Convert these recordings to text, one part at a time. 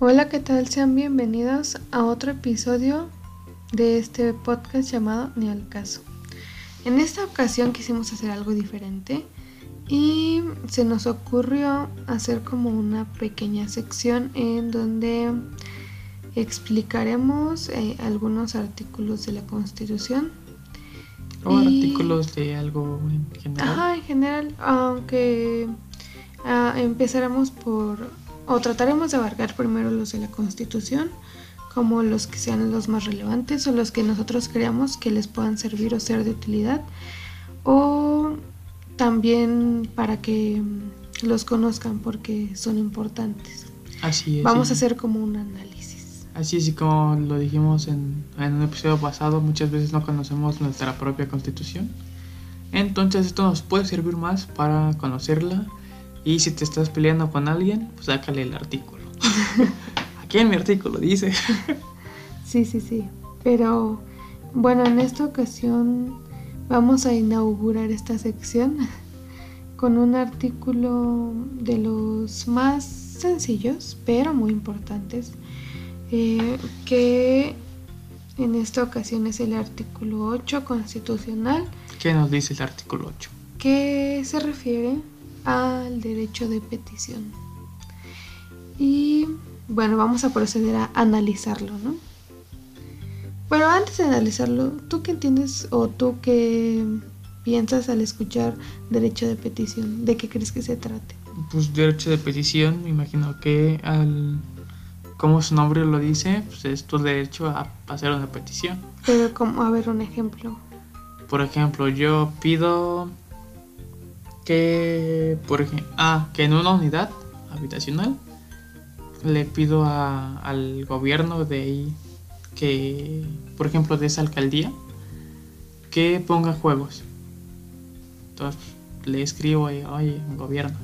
Hola, ¿qué tal? Sean bienvenidos a otro episodio de este podcast llamado Ni al caso. En esta ocasión quisimos hacer algo diferente y se nos ocurrió hacer como una pequeña sección en donde explicaremos eh, algunos artículos de la Constitución. O artículos de algo en general. Ajá, en general, aunque ah, empezaremos por, o trataremos de abarcar primero los de la Constitución, como los que sean los más relevantes o los que nosotros creamos que les puedan servir o ser de utilidad, o también para que mm, los conozcan porque son importantes. Así es. Vamos sí. a hacer como un análisis. Así es, y como lo dijimos en, en un episodio pasado, muchas veces no conocemos nuestra propia constitución. Entonces esto nos puede servir más para conocerla. Y si te estás peleando con alguien, pues sácale el artículo. Aquí en mi artículo dice. Sí, sí, sí. Pero bueno, en esta ocasión vamos a inaugurar esta sección con un artículo de los más sencillos, pero muy importantes, eh, que en esta ocasión es el artículo 8 constitucional, ¿Qué nos dice el artículo 8? que se refiere al derecho de petición. Y bueno, vamos a proceder a analizarlo, ¿no? Pero antes de analizarlo, ¿tú qué entiendes o tú qué piensas al escuchar derecho de petición? ¿De qué crees que se trate? Pues derecho de petición, me imagino que al... Como su nombre lo dice, pues es tu derecho a hacer una petición. Pero como, a ver, un ejemplo. Por ejemplo, yo pido que, por ejemplo, ah, que en una unidad habitacional le pido a- al gobierno de ahí que, por ejemplo, de esa alcaldía, que ponga juegos. Entonces le escribo ahí, oye, gobierno,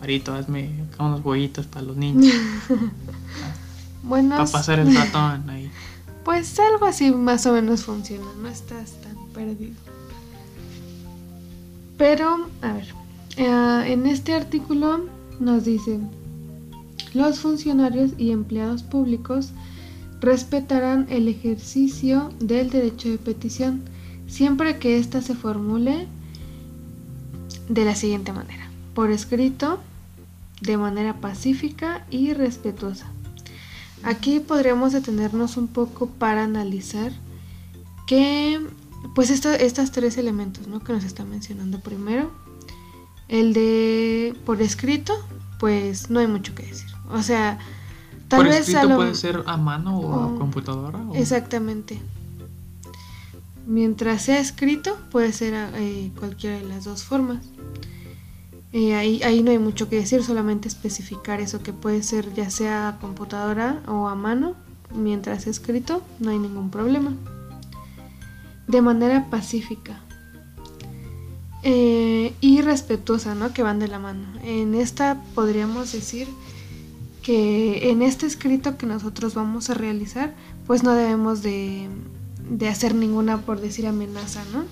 Farito, hazme unos jueguitos para los niños, Bueno, para pasar el ratón ahí. pues algo así más o menos funciona, no estás tan perdido. Pero, a ver, eh, en este artículo nos dice, los funcionarios y empleados públicos respetarán el ejercicio del derecho de petición siempre que ésta se formule de la siguiente manera, por escrito, de manera pacífica y respetuosa. Aquí podríamos detenernos un poco para analizar que, pues, esta- estos tres elementos ¿no? que nos está mencionando primero. El de por escrito, pues no hay mucho que decir. O sea, tal Por vez escrito a lo- puede ser a mano o a o- computadora. o- Exactamente. Mientras sea escrito, puede ser eh, cualquiera de las dos formas. Eh, ahí, ahí no hay mucho que decir, solamente especificar eso que puede ser ya sea a computadora o a mano. Mientras sea escrito, no hay ningún problema. De manera pacífica. Eh, y respetuosa, ¿no? Que van de la mano. En esta podríamos decir que en este escrito que nosotros vamos a realizar, pues no debemos de, de hacer ninguna, por decir, amenaza, ¿no?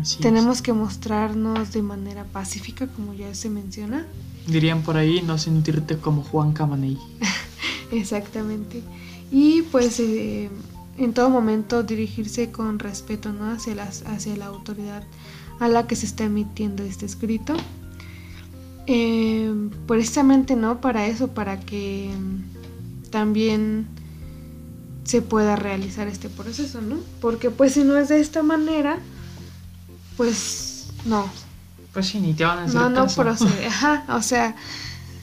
Así es. Tenemos que mostrarnos de manera pacífica, como ya se menciona. Dirían por ahí no sentirte como Juan Camaney. Exactamente. Y pues eh, en todo momento dirigirse con respeto, ¿no? Hacia, las, hacia la autoridad a la que se está emitiendo este escrito. Eh, precisamente, ¿no? Para eso, para que mm, también se pueda realizar este proceso, ¿no? Porque pues si no es de esta manera, pues no, Pues sí, ni te van a hacer no, no caso. procede. Ajá, o sea,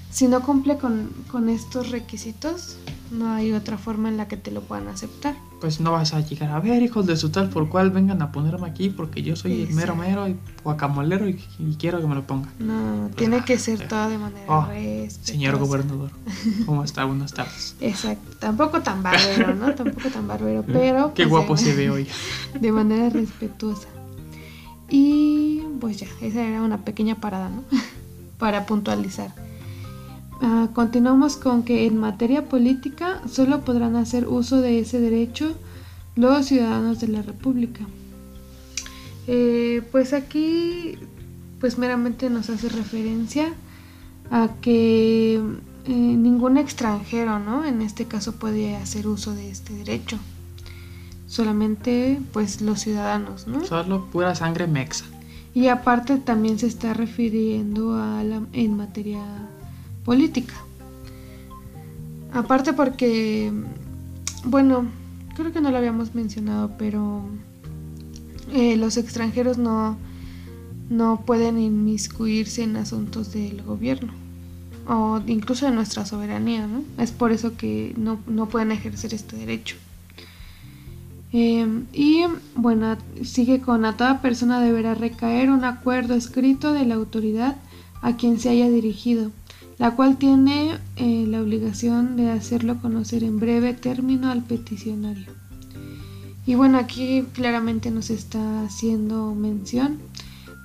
si no cumple con, con estos requisitos, no hay otra forma en la que te lo puedan aceptar. Pues no vas a llegar a ver, hijos de su tal, por cual vengan a ponerme aquí porque yo soy el mero mero y guacamolero y, y quiero que me lo ponga. No, Pues, tiene ah, que ser eh. todo de manera Oh. Señor gobernador, ¿cómo está? Buenas tardes. Exacto, tampoco tan barbero, ¿no? Tampoco tan barbero, pero... Qué pues, guapo se ve hoy. De manera respetuosa. Y pues ya, esa era una pequeña parada, ¿no? Para puntualizar. Ah, continuamos con que en materia política solo podrán hacer uso de ese derecho los ciudadanos de la República. Eh, pues aquí, pues meramente nos hace referencia a que eh, ningún extranjero, ¿no? En este caso puede hacer uso de este derecho. Solamente pues los ciudadanos, ¿no? Solo pura sangre mexa. Y aparte también se está refiriendo a la, en materia política. Aparte porque, bueno, creo que no lo habíamos mencionado, pero eh, los extranjeros no, no pueden inmiscuirse en asuntos del gobierno o incluso de nuestra soberanía, ¿no? Es por eso que no, no pueden ejercer este derecho. Em, y bueno, sigue con a toda persona deberá recaer un acuerdo escrito de la autoridad a quien se haya dirigido, la cual tiene eh, la obligación de hacerlo conocer en breve término al peticionario. Y bueno, aquí claramente nos está haciendo mención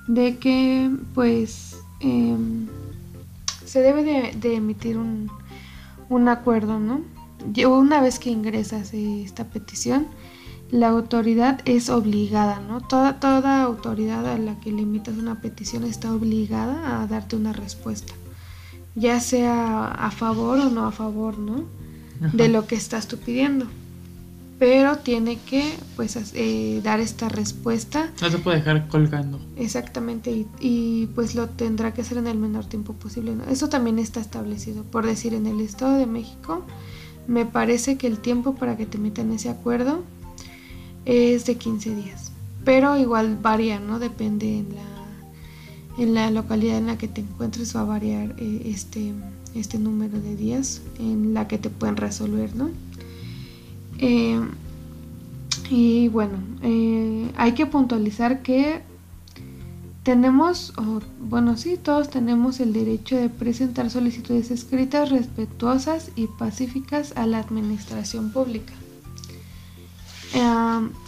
de que pues em, se debe de, emitir un, un, acuerdo, ¿no? Una vez que ingresas esta petición, la autoridad es obligada, ¿no? Toda, toda autoridad a la que le emitas una petición está obligada a darte una respuesta, ya sea a favor o no a favor, ¿no? De lo que estás tú pidiendo. Pero tiene que, pues, eh, dar esta respuesta. No se puede dejar colgando. Exactamente, y, y, pues lo tendrá que hacer en el menor tiempo posible. ¿no? Eso también está establecido. Por decir, en el Estado de México, me parece que el tiempo para que te emitan ese acuerdo es de 15 días. Pero igual varía, ¿no? Depende en la, en la localidad en la que te encuentres, va a variar eh, este, este número de días en la que te pueden resolver, ¿no? Eh, y bueno, eh, hay que puntualizar que tenemos, bueno, sí, todos tenemos el derecho de presentar solicitudes escritas respetuosas y pacíficas a la administración pública.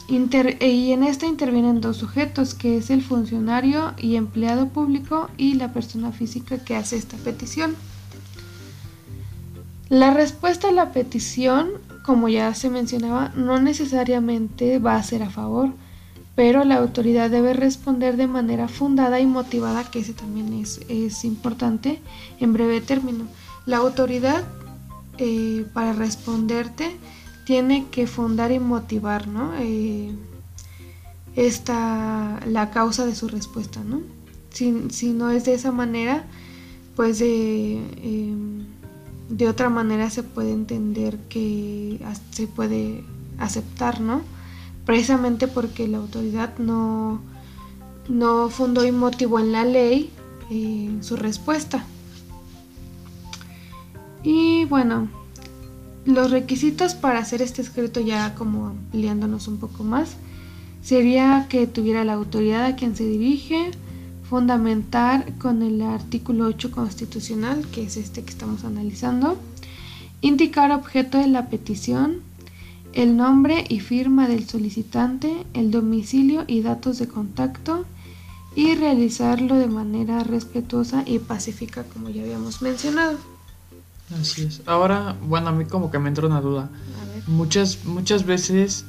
Y en esta intervienen dos sujetos, que es el funcionario y empleado público y la persona física que hace esta petición. La respuesta a la petición como ya se mencionaba, no necesariamente va a ser a favor, pero la autoridad debe responder de manera fundada y motivada, que ese también es, importante, en breve término. La autoridad, eh, para responderte, tiene que fundar y motivar, ¿no? Eh, esta, la causa de su respuesta, ¿no? Si, no es de esa manera, pues eh, de otra manera se puede entender que se puede aceptar, ¿no? Precisamente porque la autoridad no, no fundó y motivó en la ley eh, su respuesta. Y bueno, los requisitos para hacer este escrito ya como ampliándonos un poco más, sería que tuviera la autoridad a quien se dirige, fundamentar con el artículo 8 constitucional, que es este que estamos analizando, indicar objeto de la petición, el nombre y firma del solicitante, el domicilio y datos de contacto y realizarlo de manera respetuosa y pacífica como ya habíamos mencionado. Así es. Ahora, bueno, a mí como que me entra una duda. Muchas, muchas veces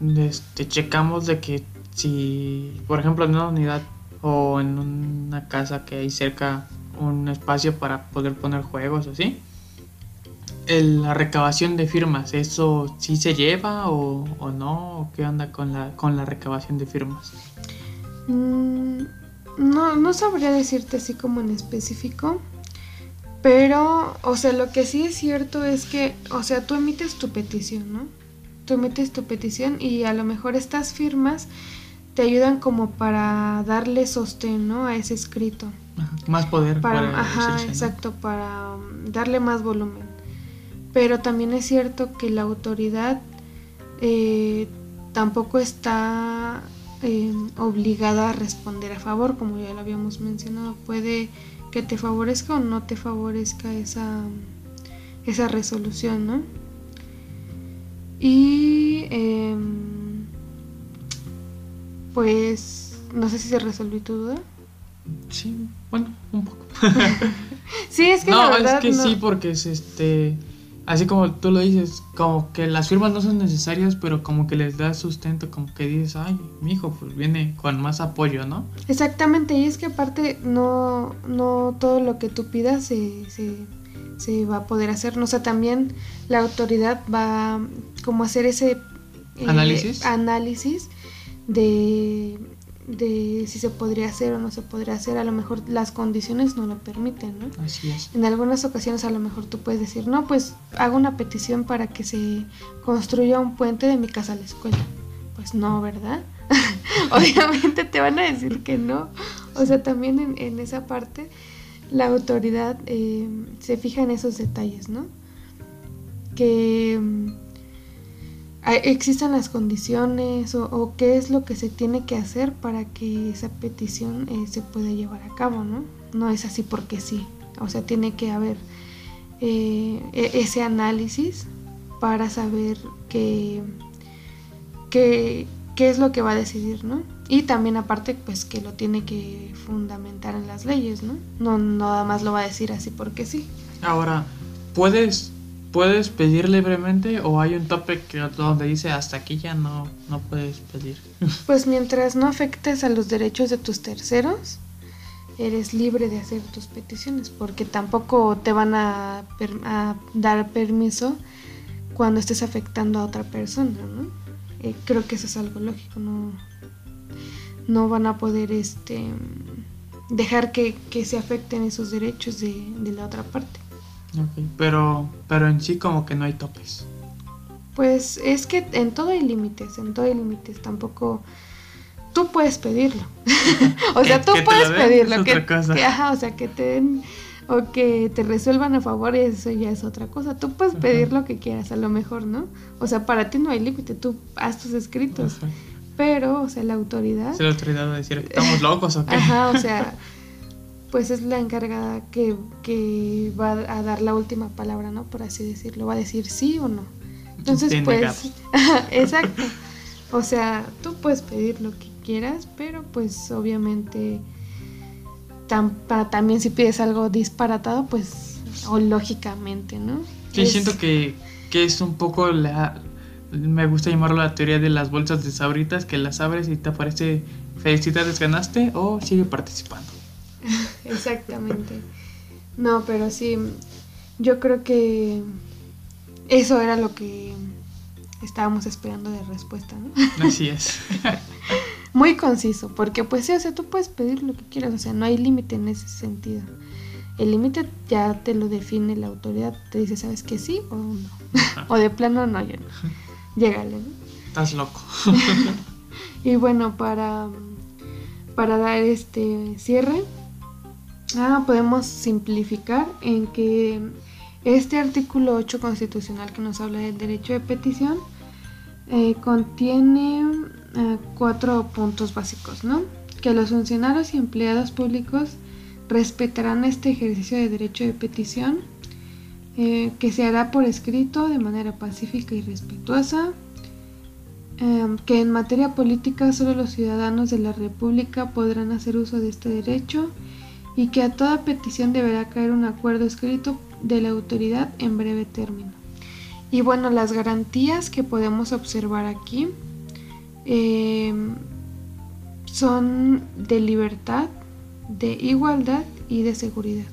este, checamos de que si, por ejemplo, en una unidad o en una casa que hay cerca un espacio para poder poner juegos así. la recabación de firmas, ¿eso sí se lleva o, no? ¿Qué onda con la, con la recabación de firmas? Mm, no, no sabría decirte así como en específico, pero, o sea, lo que sí es cierto es que, o sea, tú emites tu petición, ¿no? Tú emites tu petición y a lo mejor estas firmas te ayudan como para darle sostén ¿no? a ese escrito. Más poder. Para, ajá, exacto, para um, darle más volumen. Pero también es cierto que la autoridad eh, tampoco está em, obligada a responder a favor, como ya lo habíamos mencionado. Puede que te favorezca o no te favorezca esa, esa resolución, ¿no? Y... Em, pues no sé si se resolvió tu duda. Sí, bueno, un poco. sí, es que no, la verdad, es que sí, porque es este, así como tú lo dices, como que las firmas no son necesarias, pero como que les da sustento, como que dices, ay, mi hijo, pues viene con más apoyo, ¿no? Exactamente, y es que aparte no, no todo lo que tú pidas se, se, se va a poder hacer. O sea, también la autoridad va como a hacer ese eh, análisis, análisis de, de, si se podría hacer o no se podría hacer. A lo mejor las condiciones no lo permiten, ¿no? Así es. En algunas ocasiones a lo mejor tú puedes decir, no, pues hago una petición para que se construya un puente de mi casa a la escuela. Pues no, ¿verdad? Obviamente te van a decir que no. O sea, también en, en esa parte la autoridad eh, se fija en esos detalles, ¿no? Que mm, existan las condiciones o, qué es lo que se tiene que hacer para que esa petición eh, se pueda llevar a cabo, ¿no? No es así porque sí. O sea, tiene que haber eh, e, ese análisis para saber qué, qué, qué es lo que va a decidir, ¿no? Y también aparte, pues que lo tiene que fundamentar en las leyes, ¿no? No nada más lo va a decir así porque sí. Ahora, ¿puedes, puedes pedir libremente o hay un tope que, donde dice hasta aquí ya no, no puedes pedir? Pues mientras no afectes a los derechos de tus terceros, eres libre de hacer tus peticiones, porque tampoco te van a, dar permiso cuando estés afectando a otra persona, ¿no? Eh, creo que eso es algo lógico, no no van a poder este, dejar que, se afecten esos derechos de, la otra parte. Pero, pero en sí como que no hay topes. Pues es que en todo hay límites, en todo hay límites, tampoco tú puedes pedirlo. o sea, tú puedes pedirlo, que, o sea, que te den o que te resuelvan a favor y eso ya es otra cosa. Tú puedes pedir lo que quieras, a lo mejor, ¿no? O sea, para ti no hay límite, tú haz tus escritos. Pero, o sea, la autoridad... la autoridad va a decir, ¿estamos locos o qué? Ajá, o sea, pues es la encargada que, que va a dar la última palabra, ¿no? Por así decirlo, va a decir sí o no. Entonces, pues, exacto. O sea, tú puedes pedir lo que quieras, pero pues obviamente también si pides algo disparatado, pues, o lógicamente, ¿no? Sí, siento que, que es un poco la, me gusta llamarlo la teoría de las bolsas de sabritas, que las abres y te aparece felicidades ganaste o sigue participando. Exactamente. No, pero sí, yo creo que eso era lo que estábamos esperando de respuesta, ¿no? Así es. Muy conciso, porque pues sí, o sea, tú puedes pedir lo que quieras, o sea, no hay límite en ese sentido. El límite ya te lo define la autoridad, te dice, ¿sabes que sí o no? o de plano no, yo no. Llégale, Estás loco. y bueno, para, para dar este cierre, ah, podemos simplificar en que este artículo 8 constitucional que nos habla del derecho de petición eh, contiene eh, cuatro puntos básicos, ¿no? Que los funcionarios y empleados públicos respetarán este ejercicio de derecho de petición eh, que se hará por escrito de manera pacífica y respetuosa, em, que en materia política solo los ciudadanos de la República podrán hacer uso de este derecho y que a toda petición deberá caer un acuerdo escrito de la autoridad en breve término. Y bueno, las garantías que podemos observar aquí em, son de libertad, de igualdad y de seguridad.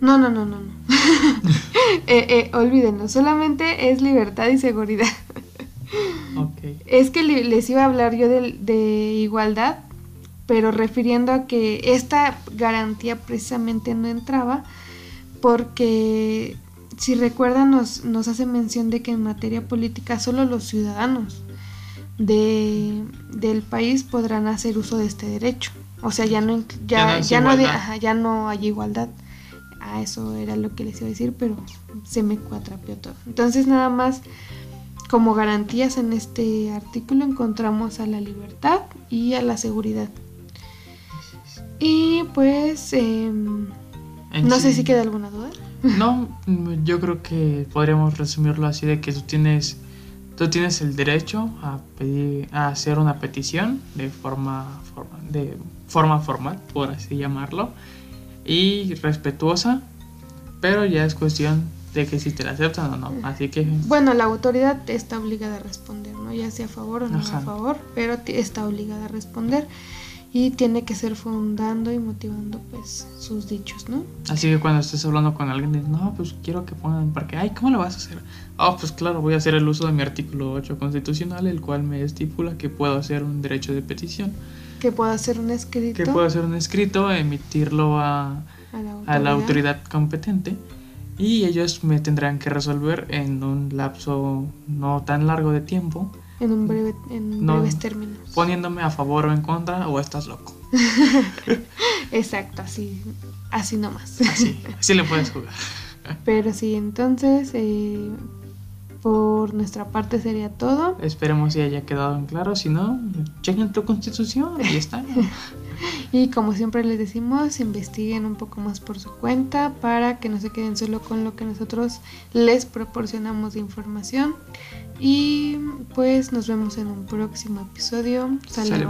No, no, no, no, no. eh, eh, olvídenlo, solamente es libertad y seguridad. okay. Es que les iba a hablar yo de, igualdad, pero refiriendo a que esta garantía precisamente no entraba porque si recuerdan nos, nos hace mención de que en materia política solo los ciudadanos de, del país podrán hacer uso de este derecho. O sea, ya no, ya, ya, no, ya no hay igualdad a eso era lo que les iba a decir, pero se me cuatrapeó todo. Entonces nada más como garantías en este artículo encontramos a la libertad y a la seguridad. Y pues em, no sé si queda alguna duda. No, yo creo que podríamos resumirlo así de que tú tienes tú tienes el derecho a pedir a hacer una petición de forma, forma de forma formal, por así llamarlo y respetuosa, pero ya es cuestión de que si te la aceptan o no. Así que. Bueno, la autoridad está obligada a responder, ¿no? Ya sea a favor o no a favor, pero está obligada a responder. Y tiene que ser fundando y motivando pues sus dichos, ¿no? Así que cuando estés hablando con alguien, dices, no, pues quiero que pongan porque, ay, ¿cómo lo vas a hacer? Oh, pues claro, voy a hacer el uso de mi artículo 8 constitucional, el cual me estipula que puedo hacer un derecho de petición. Que puedo hacer un escrito. Que puedo hacer un escrito, emitirlo a, a la autoridad competente y ellos me tendrán que resolver en un lapso no tan largo de tiempo. En un breve, en breves términos. Poniéndome a favor o en contra o estás loco. Exacto, así, así nomás. Así, así le puedes jugar. Pero sí, entonces eh, por nuestra parte sería todo. Esperemos que haya quedado en claro. Si no, chequen tu constitución y está. Y como siempre les decimos, investiguen un poco más por su cuenta para que no se queden solo con lo que nosotros les proporcionamos de información. Y pues nos vemos en un próximo episodio. Sale, Sale